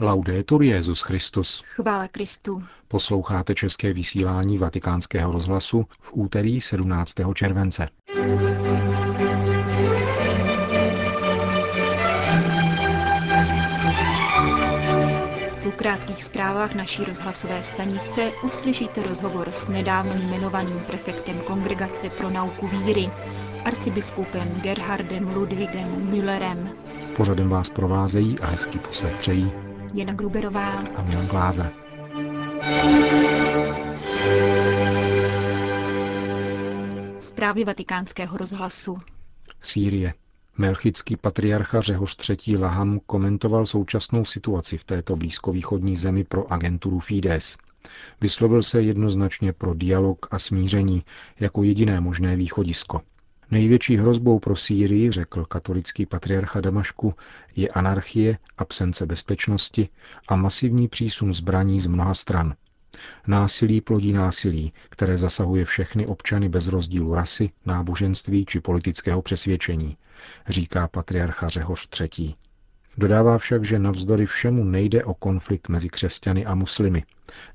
Laudetur Jezus Christus. Chvála Kristu. Posloucháte české vysílání Vatikánského rozhlasu v úterý 17. července. Po krátkých zprávách naší rozhlasové stanice uslyšíte rozhovor s nedávno jmenovaným prefektem Kongregace pro nauku víry, arcibiskupem Gerhardem Ludwigem Müllerem. Pořadem vás provázejí a hezký poslech přejí Jana Gruberová a Milan Glázer. Zprávy vatikánského rozhlasu. Sýrie. Melchický patriarcha Řehoř III. Laham komentoval současnou situaci v této blízkovýchodní zemi pro agenturu Fides. Vyslovil se jednoznačně pro dialog a smíření jako jediné možné východisko. Největší hrozbou pro Sýrii, řekl katolický patriarcha Damašku, je anarchie, absence bezpečnosti a masivní přísun zbraní z mnoha stran. Násilí plodí násilí, které zasahuje všechny občany bez rozdílu rasy, náboženství či politického přesvědčení, říká patriarcha Řehoř III. Dodává však, že navzdory všemu nejde o konflikt mezi křesťany a muslimy.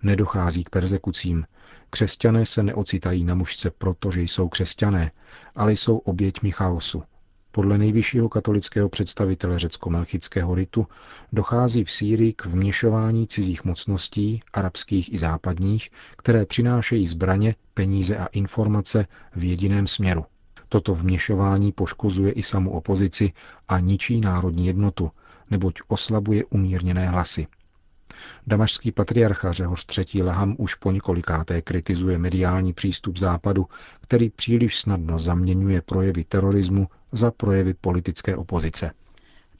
Nedochází k persekucím. Křesťané se neocitají na mužce proto, že jsou křesťané, ale jsou oběťmi chaosu. Podle nejvyššího katolického představitele řecko-melchického ritu dochází v Sýrii k vměšování cizích mocností, arabských i západních, které přinášejí zbraně, peníze a informace v jediném směru. Toto vměšování poškozuje i samu opozici a ničí národní jednotu, neboť oslabuje umírněné hlasy. Damašský patriarcha Řehoř III. Laham už po několikáté kritizuje mediální přístup Západu, který příliš snadno zaměňuje projevy terorismu za projevy politické opozice.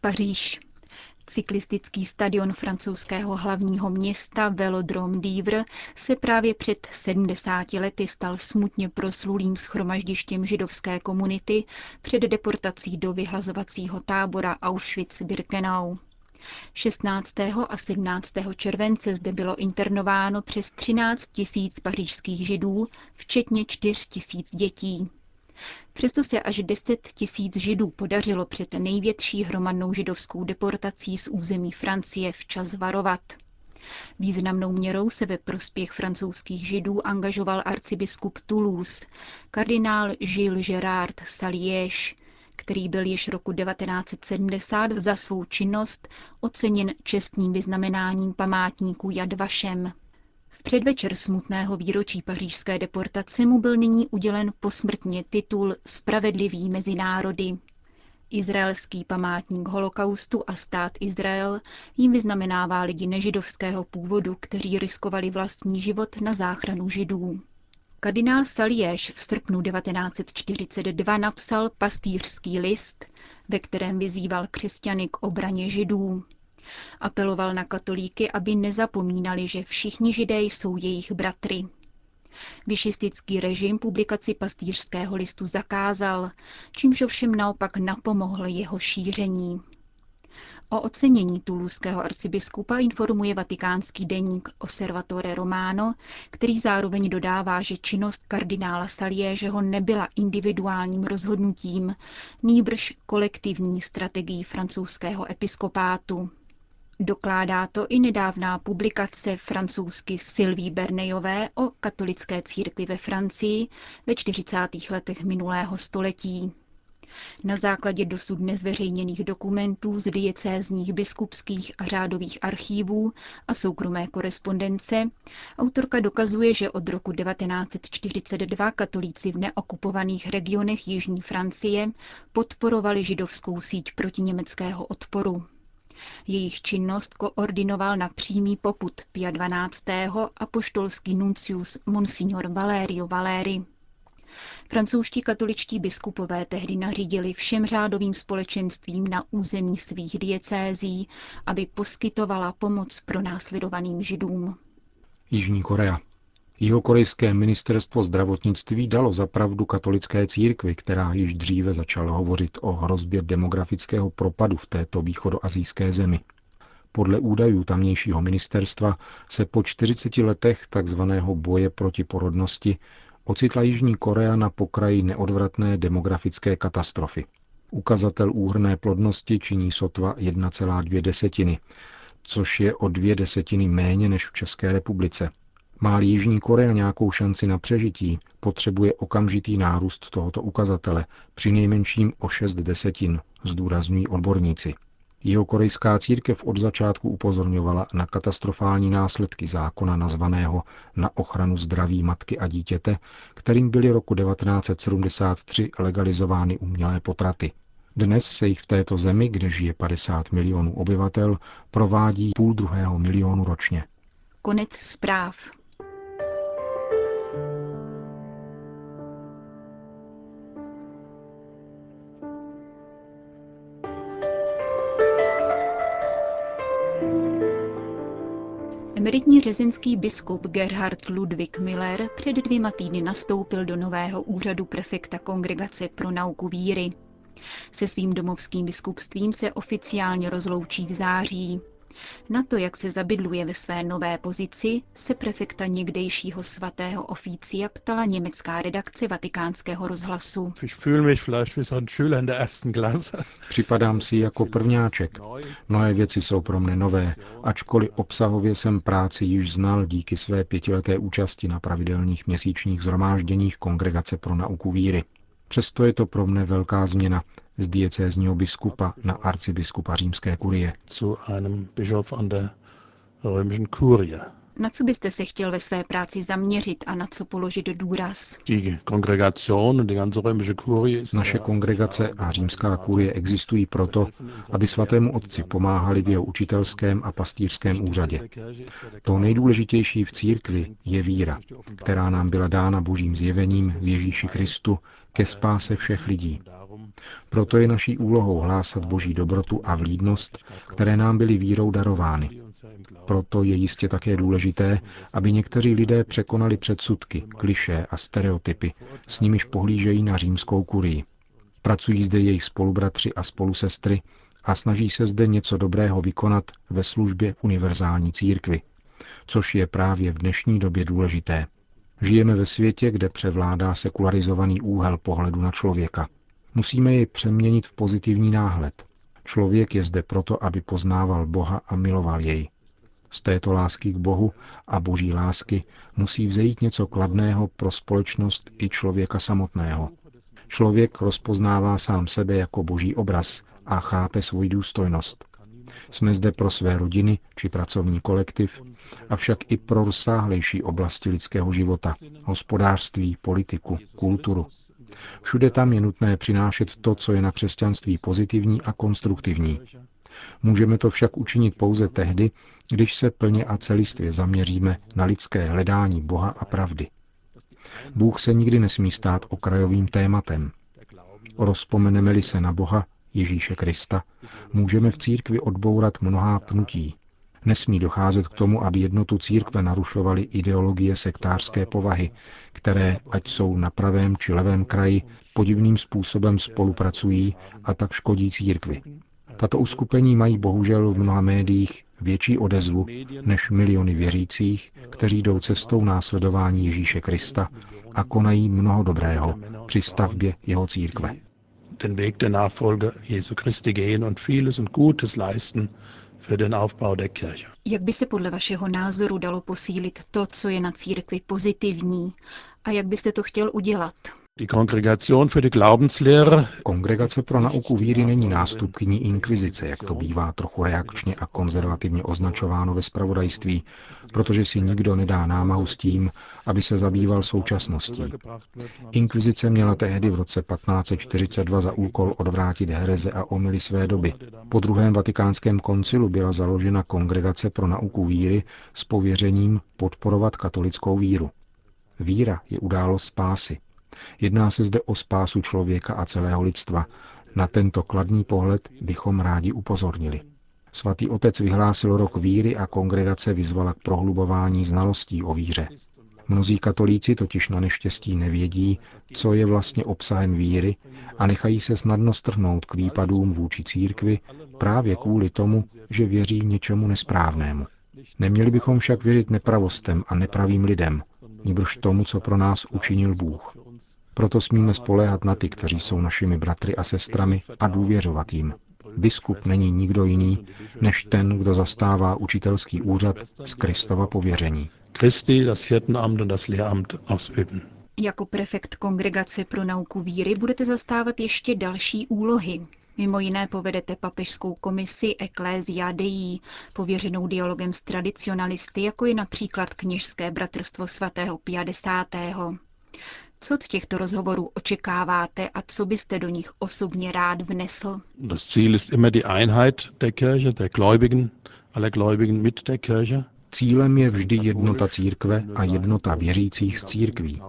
Paříž. Cyklistický stadion francouzského hlavního města Velodrome d'Ivre se právě před 70 lety stal smutně proslulým schromaždištěm židovské komunity před deportací do vyhlazovacího tábora Auschwitz-Birkenau. 16. a 17. července zde bylo internováno přes 13 tisíc pařížských židů, včetně 4 tisíc dětí. Přesto se až 10 tisíc židů podařilo před největší hromadnou židovskou deportací z území Francie včas varovat. Významnou měrou se ve prospěch francouzských židů angažoval arcibiskup Toulouse, kardinál Gilles Gerard Saliège, který byl již roku 1970 za svou činnost oceněn čestným vyznamenáním památníků Yad Vashem. V předvečer smutného výročí pařížské deportace mu byl nyní udělen posmrtně titul Spravedlivý mezi národy. Izraelský památník holokaustu a stát Izrael jim vyznamenává lidi nežidovského původu, kteří riskovali vlastní život na záchranu židů. Kardinál Salieš v srpnu 1942 napsal pastýřský list, ve kterém vyzýval křesťany k obraně židů. Apeloval na katolíky, aby nezapomínali, že všichni židé jsou jejich bratry. Vyšistický režim publikaci pastýřského listu zakázal, čímž ovšem naopak napomohl jeho šíření. O ocenění tuluského arcibiskupa informuje vatikánský deník Osservatore Romano, který zároveň dodává, že činnost kardinála Saliežeho nebyla individuálním rozhodnutím, nýbrž kolektivní strategií francouzského episkopátu. Dokládá to i nedávná publikace francouzsky Sylvie Bernejové o katolické církvi ve Francii ve 40. letech minulého století. Na základě dosud nezveřejněných dokumentů z diecézních biskupských a řádových archívů a soukromé korespondence autorka dokazuje, že od roku 1942 katolíci v neokupovaných regionech Jižní Francie podporovali židovskou síť protiněmeckého odporu. Jejich činnost koordinoval na přímý poput Pia 12. a poštolský nuncius Monsignor Valerio Valeri. Francouzští katoličtí biskupové tehdy nařídili všem řádovým společenstvím na území svých diecézí, aby poskytovala pomoc pro následovaným židům. Jižní Korea. Jihokorejské ministerstvo zdravotnictví dalo za pravdu katolické církvi, která již dříve začala hovořit o hrozbě demografického propadu v této východoazijské zemi. Podle údajů tamnějšího ministerstva se po 40 letech takzvaného boje proti porodnosti ocitla Jižní Korea na pokraji neodvratné demografické katastrofy. Ukazatel úhrné plodnosti činí sotva 1,2 desetiny. což je o dvě desetiny méně než v České republice. má Jižní Korea nějakou šanci na přežití, potřebuje okamžitý nárůst tohoto ukazatele, při nejmenším o 6 desetin, zdůrazňují odborníci. Jeho korejská církev od začátku upozorňovala na katastrofální následky zákona nazvaného na ochranu zdraví matky a dítěte, kterým byly roku 1973 legalizovány umělé potraty. Dnes se jich v této zemi, kde žije 50 milionů obyvatel, provádí půl druhého milionu ročně. Konec zpráv. Emeritní řezinský biskup Gerhard Ludwig Miller před dvěma týdny nastoupil do nového úřadu prefekta Kongregace pro nauku víry. Se svým domovským biskupstvím se oficiálně rozloučí v září. Na to, jak se zabydluje ve své nové pozici, se prefekta někdejšího svatého oficia ptala německá redakce vatikánského rozhlasu. Připadám si jako prvňáček. Mnohé věci jsou pro mne nové, ačkoliv obsahově jsem práci již znal díky své pětileté účasti na pravidelných měsíčních zhromážděních Kongregace pro nauku víry. Přesto je to pro mne velká změna z diecézního biskupa na arcibiskupa římské kurie. Na co byste se chtěl ve své práci zaměřit a na co položit důraz? Naše kongregace a římská kurie existují proto, aby svatému otci pomáhali v jeho učitelském a pastýřském úřadě. To nejdůležitější v církvi je víra, která nám byla dána božím zjevením v Ježíši Kristu ke spáse všech lidí. Proto je naší úlohou hlásat boží dobrotu a vlídnost, které nám byly vírou darovány. Proto je jistě také důležité, aby někteří lidé překonali předsudky, kliše a stereotypy, s nimiž pohlížejí na římskou kurii. Pracují zde jejich spolubratři a spolusestry a snaží se zde něco dobrého vykonat ve službě univerzální církvy, což je právě v dnešní době důležité. Žijeme ve světě, kde převládá sekularizovaný úhel pohledu na člověka. Musíme jej přeměnit v pozitivní náhled. Člověk je zde proto, aby poznával Boha a miloval jej. Z této lásky k Bohu a boží lásky musí vzejít něco kladného pro společnost i člověka samotného. Člověk rozpoznává sám sebe jako boží obraz a chápe svoji důstojnost. Jsme zde pro své rodiny či pracovní kolektiv, avšak i pro rozsáhlejší oblasti lidského života, hospodářství, politiku, kulturu. Všude tam je nutné přinášet to, co je na křesťanství pozitivní a konstruktivní. Můžeme to však učinit pouze tehdy, když se plně a celistvě zaměříme na lidské hledání Boha a pravdy. Bůh se nikdy nesmí stát okrajovým tématem. Rozpomeneme-li se na Boha, Ježíše Krista, můžeme v církvi odbourat mnohá pnutí. Nesmí docházet k tomu, aby jednotu církve narušovaly ideologie sektářské povahy, které, ať jsou na pravém či levém kraji, podivným způsobem spolupracují a tak škodí církvi. Tato uskupení mají bohužel v mnoha médiích větší odezvu než miliony věřících, kteří jdou cestou následování Ježíše Krista a konají mnoho dobrého při stavbě jeho církve den Weg der Nachfolger Jesu Christi gehen und vieles und Gutes leisten für den Aufbau der Kirche. Jak by se podle vašeho názoru dalo posílit to, co je na církvi pozitivní? A jak byste to chtěl udělat? Kongregace pro nauku víry není nástupkyní inkvizice, jak to bývá trochu reakčně a konzervativně označováno ve spravodajství, protože si nikdo nedá námahu s tím, aby se zabýval současností. Inkvizice měla tehdy v roce 1542 za úkol odvrátit hereze a omily své doby. Po druhém vatikánském koncilu byla založena Kongregace pro nauku víry s pověřením podporovat katolickou víru. Víra je událost spásy, Jedná se zde o spásu člověka a celého lidstva. Na tento kladný pohled bychom rádi upozornili. Svatý otec vyhlásil rok víry a kongregace vyzvala k prohlubování znalostí o víře. Mnozí katolíci totiž na neštěstí nevědí, co je vlastně obsahem víry a nechají se snadno strhnout k výpadům vůči církvi právě kvůli tomu, že věří něčemu nesprávnému. Neměli bychom však věřit nepravostem a nepravým lidem, níbrž tomu, co pro nás učinil Bůh. Proto smíme spoléhat na ty, kteří jsou našimi bratry a sestrami a důvěřovat jim. Biskup není nikdo jiný, než ten, kdo zastává učitelský úřad z Kristova pověření. Christi das Hirtenamt und das Lehramt ausüben. Jako prefekt Kongregace pro nauku víry budete zastávat ještě další úlohy. Mimo jiné povedete papežskou komisi Ecclesia Dei, pověřenou dialogem s tradicionalisty, jako je například kněžské bratrstvo svatého 50. Co od těchto rozhovorů očekáváte a co byste do nich osobně rád vnesl? Das Ziel ist immer die Einheit der Kirche, der Gläubigen, aller Gläubigen mit der Kirche. Cílem je vždy jednota církve a jednota věřících z církví.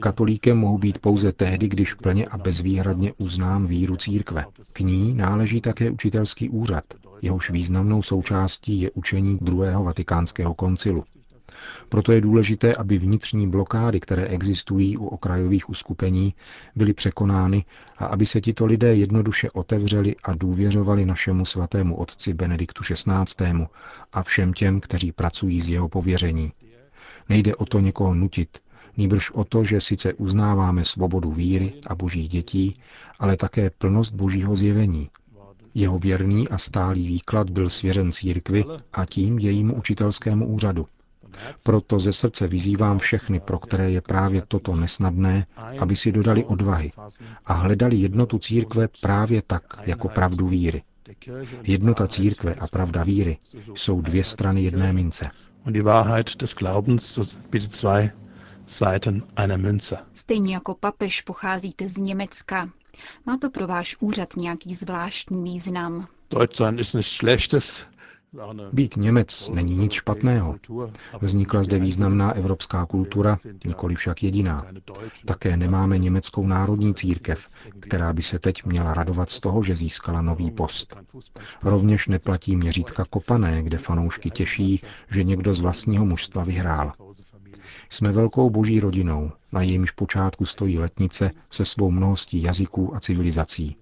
Katolíkem mohu být pouze tehdy, když plně a bezvýhradně uznám víru církve. K ní náleží také učitelský úřad, jehož významnou součástí je učení druhého vatikánského koncilu. Proto je důležité, aby vnitřní blokády, které existují u okrajových uskupení, byly překonány a aby se tito lidé jednoduše otevřeli a důvěřovali našemu svatému otci Benediktu XVI. a všem těm, kteří pracují z jeho pověření. Nejde o to někoho nutit, nýbrž o to, že sice uznáváme svobodu víry a božích dětí, ale také plnost božího zjevení. Jeho věrný a stálý výklad byl svěřen církvi a tím jejímu učitelskému úřadu. Proto ze srdce vyzývám všechny, pro které je právě toto nesnadné, aby si dodali odvahy a hledali jednotu církve právě tak, jako pravdu víry. Jednota církve a pravda víry jsou dvě strany jedné mince. Stejně jako papež pocházíte z Německa. Má to pro váš úřad nějaký zvláštní význam? Deutsch sein ist nichts Schlechtes. Být Němec není nic špatného. Vznikla zde významná evropská kultura, nikoli však jediná. Také nemáme německou národní církev, která by se teď měla radovat z toho, že získala nový post. Rovněž neplatí měřítka kopané, kde fanoušky těší, že někdo z vlastního mužstva vyhrál. Jsme velkou boží rodinou, na jejímž počátku stojí letnice se svou mnohostí jazyků a civilizací.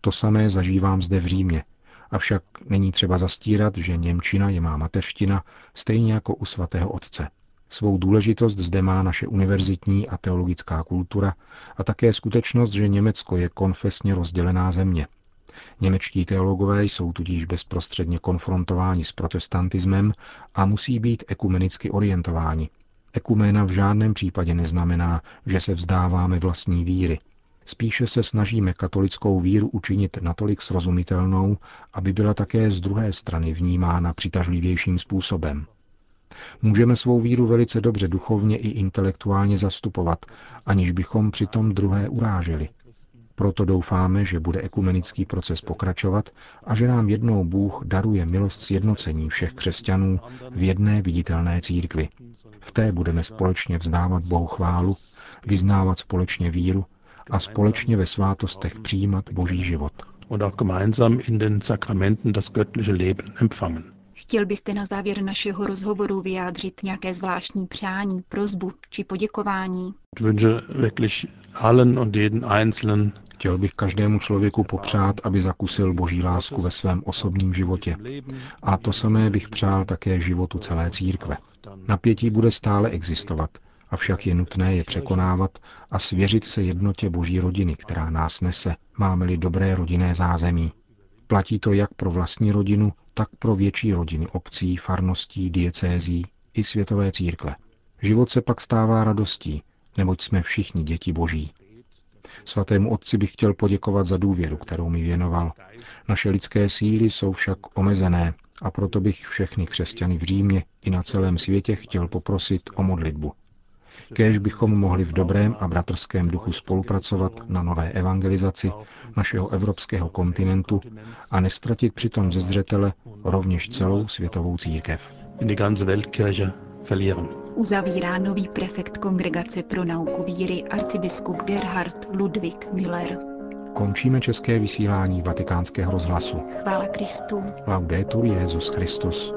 To samé zažívám zde v Římě, Avšak není třeba zastírat, že Němčina je má mateřština, stejně jako u svatého otce. Svou důležitost zde má naše univerzitní a teologická kultura a také skutečnost, že Německo je konfesně rozdělená země. Němečtí teologové jsou tudíž bezprostředně konfrontováni s protestantismem a musí být ekumenicky orientováni. Ekuména v žádném případě neznamená, že se vzdáváme vlastní víry – Spíše se snažíme katolickou víru učinit natolik srozumitelnou, aby byla také z druhé strany vnímána přitažlivějším způsobem. Můžeme svou víru velice dobře duchovně i intelektuálně zastupovat, aniž bychom přitom druhé uráželi. Proto doufáme, že bude ekumenický proces pokračovat a že nám jednou Bůh daruje milost sjednocení všech křesťanů v jedné viditelné církvi. V té budeme společně vzdávat Bohu chválu, vyznávat společně víru a společně ve svátostech přijímat Boží život. Chtěl byste na závěr našeho rozhovoru vyjádřit nějaké zvláštní přání, prozbu či poděkování? Chtěl bych každému člověku popřát, aby zakusil boží lásku ve svém osobním životě. A to samé bych přál také životu celé církve. Napětí bude stále existovat, avšak je nutné je překonávat a svěřit se jednotě boží rodiny, která nás nese, máme-li dobré rodinné zázemí. Platí to jak pro vlastní rodinu, tak pro větší rodiny obcí, farností, diecézí i světové církve. Život se pak stává radostí, neboť jsme všichni děti boží. Svatému otci bych chtěl poděkovat za důvěru, kterou mi věnoval. Naše lidské síly jsou však omezené a proto bych všechny křesťany v Římě i na celém světě chtěl poprosit o modlitbu. Kéž bychom mohli v dobrém a bratrském duchu spolupracovat na nové evangelizaci našeho evropského kontinentu a nestratit přitom ze zřetele rovněž celou světovou církev. Uzavírá nový prefekt Kongregace pro nauku víry arcibiskup Gerhard Ludwig Müller. Končíme české vysílání vatikánského rozhlasu. Chvála Kristu. Laudetur Jezus Christus.